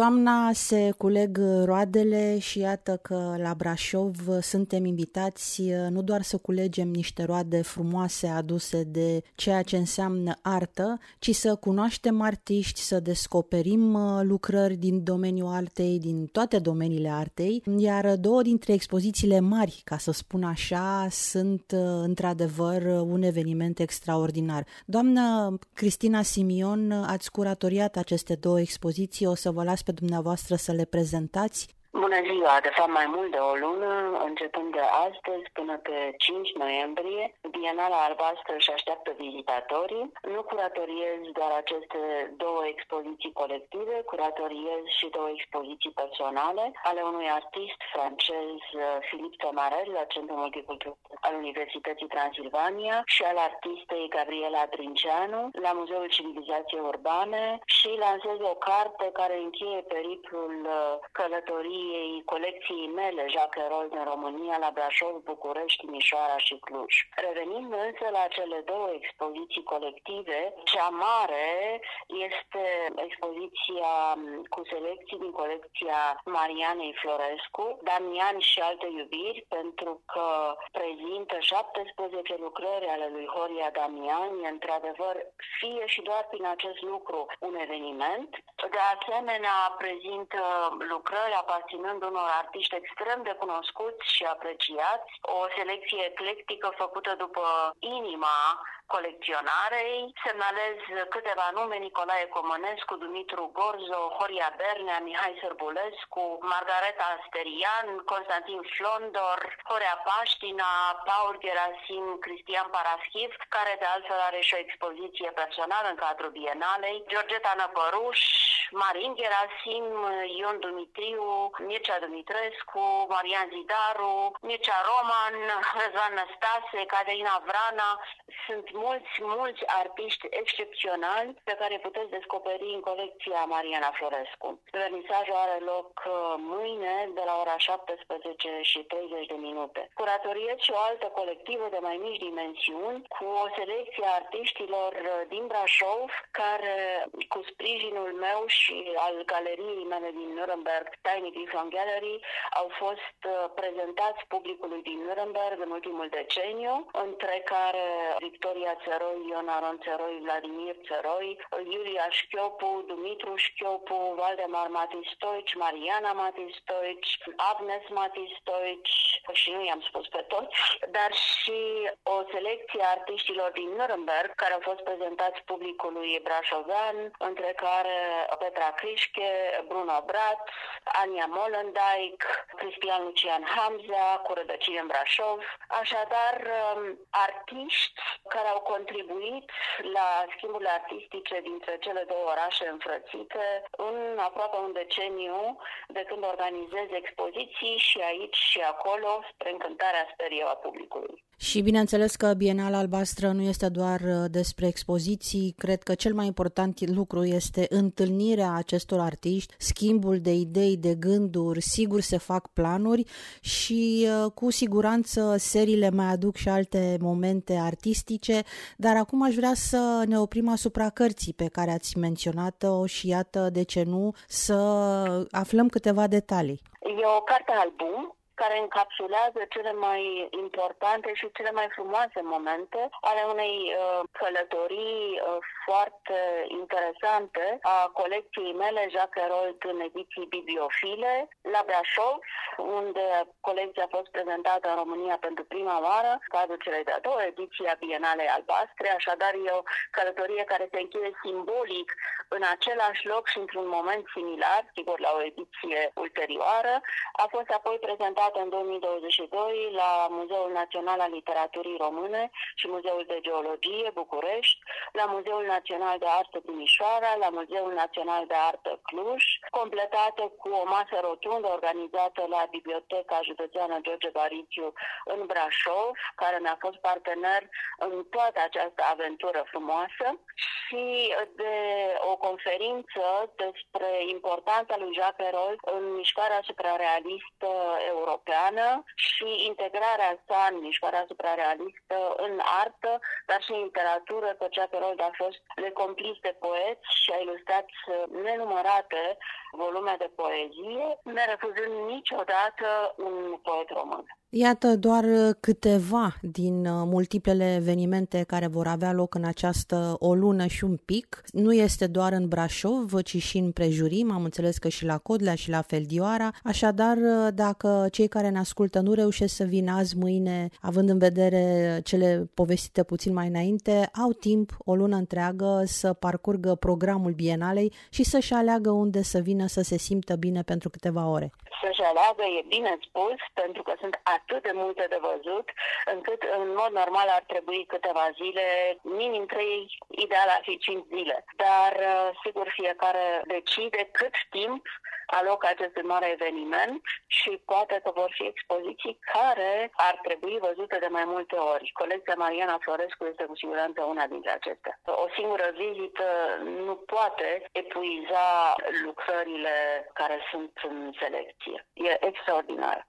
Toamna se culeg roadele și iată că la Brașov suntem invitați nu doar să culegem niște roade frumoase aduse de ceea ce înseamnă artă, ci să cunoaștem artiști, să descoperim uh, lucrări din domeniul artei, din toate domeniile artei, iar două dintre expozițiile mari, ca să spun așa, sunt uh, într-adevăr un eveniment extraordinar. Doamnă Cristina Simion, ați curatoriat aceste două expoziții, o să vă las pe dumneavoastră să le prezentați. Bună ziua! De fapt, mai mult de o lună, începând de astăzi până pe 5 noiembrie, Bienala Albastră își așteaptă vizitatorii. Nu curatoriez doar aceste două expoziții colective, curatoriez și două expoziții personale ale unui artist francez, Philippe Tomarel, la Centrul Multicultural al Universității Transilvania și al artistei Gabriela Trinceanu la Muzeul Civilizației Urbane și lansez o carte care încheie periplul călătorii colecției, colecției mele, Jacques Roll din România, la Brașov, București, Mișoara și Cluj. Revenind însă la cele două expoziții colective, cea mare este expoziția cu selecții din colecția Marianei Florescu, Damian și alte iubiri, pentru că prezintă 17 lucrări ale lui Horia Damian, e într-adevăr fie și doar prin acest lucru un eveniment. De asemenea, prezintă lucrări aparținând aparținând unor artiști extrem de cunoscuți și apreciați, o selecție eclectică făcută după inima colecționarei. Semnalez câteva nume, Nicolae Comănescu, Dumitru Gorzo, Horia Bernea, Mihai Sărbulescu, Margareta Asterian, Constantin Flondor, Horea Paștina, Paul Gerasim, Cristian Paraschiv, care de altfel are și o expoziție personală în cadrul Bienalei, Georgeta Năpăruș, Marin Gerasim, Ion Dumitriu, Mircea Dumitrescu, Marian Zidaru, Mircea Roman, Răzvan Năstase, Caterina Vrana, sunt mulți, mulți artiști excepționali pe care puteți descoperi în colecția Mariana Florescu. Vernisajul are loc uh, mâine de la ora 17 și 30 de minute. Curatoriez și o altă colectivă de mai mici dimensiuni cu o selecție a artiștilor uh, din Brașov care cu sprijinul meu și al galeriei mele din Nuremberg, Tiny Griffon Gallery, au fost uh, prezentați publicului din Nuremberg în ultimul deceniu, între care Victoria Maria Țăroi, Ion Aron Țăroi, Vladimir Țăroi, Iulia Șchiopu, Dumitru Șchiopu, Valdemar Matistoici, Mariana Matistoici, Agnes Matistoici și nu i-am spus pe toți, dar și o selecție a artiștilor din Nuremberg care au fost prezentați publicului brașovean, între care Petra Crișche, Bruno Brat, Ania Molendijk, Cristian Lucian Hamza, cu rădăcini în Brașov. Așadar, um, artiști care au contribuit la schimburile artistice dintre cele două orașe înfrățite în aproape un deceniu de când organizez expoziții și aici și acolo spre încântarea, sper eu, a publicului. Și bineînțeles că Bienala Albastră nu este doar uh, despre expoziții, cred că cel mai important lucru este întâlnirea acestor artiști, schimbul de idei, de gânduri, sigur se fac planuri și uh, cu siguranță seriile mai aduc și alte momente artistice, dar acum aș vrea să ne oprim asupra cărții pe care ați menționat-o și iată de ce nu să aflăm câteva detalii. E o carte album care încapsulează cele mai importante și cele mai frumoase momente ale unei uh, călătorii uh, foarte interesante a colecției mele Jacques Herold în ediții bibliofile la Brașov, unde colecția a fost prezentată în România pentru prima oară, cadrul celei de-a doua ediții a Bienalei Albastre, așadar e o călătorie care se încheie simbolic în același loc și într-un moment similar, sigur la o ediție ulterioară. A fost apoi prezentată prezentată în 2022 la Muzeul Național al Literaturii Române și Muzeul de Geologie București, la Muzeul Național de Artă Timișoara, la Muzeul Național de Artă Cluj, completată cu o masă rotundă organizată la Biblioteca Județeană George Barițiu în Brașov, care mi-a fost partener în toată această aventură frumoasă. Și de o conferință despre importanța lui Jacques Herold în mișcarea suprarealistă europeană europeană și integrarea sa în mișcarea suprarealistă în artă, dar și în literatură, că cea rol a fost le complis de poeți și a ilustrat nenumărate volume de poezie, nerefuzând niciodată un poet român. Iată doar câteva din uh, multiplele evenimente care vor avea loc în această o lună și un pic. Nu este doar în Brașov, ci și în prejurim, am înțeles că și la Codlea și la Feldioara. Așadar, uh, dacă cei care ne ascultă nu reușesc să vină azi, mâine, având în vedere cele povestite puțin mai înainte, au timp o lună întreagă să parcurgă programul bienalei și să-și aleagă unde să vină să se simtă bine pentru câteva ore să-și aleagă, e bine spus, pentru că sunt atât de multe de văzut, încât în mod normal ar trebui câteva zile, minim trei, ideal ar fi cinci zile. Dar, uh, sigur, fiecare decide cât timp alocă acestui mare eveniment și poate că vor fi expoziții care ar trebui văzute de mai multe ori. Colecția Mariana Florescu este cu siguranță una dintre acestea. O singură vizită nu poate epuiza lucrările care sunt în selecție. E extraordinar.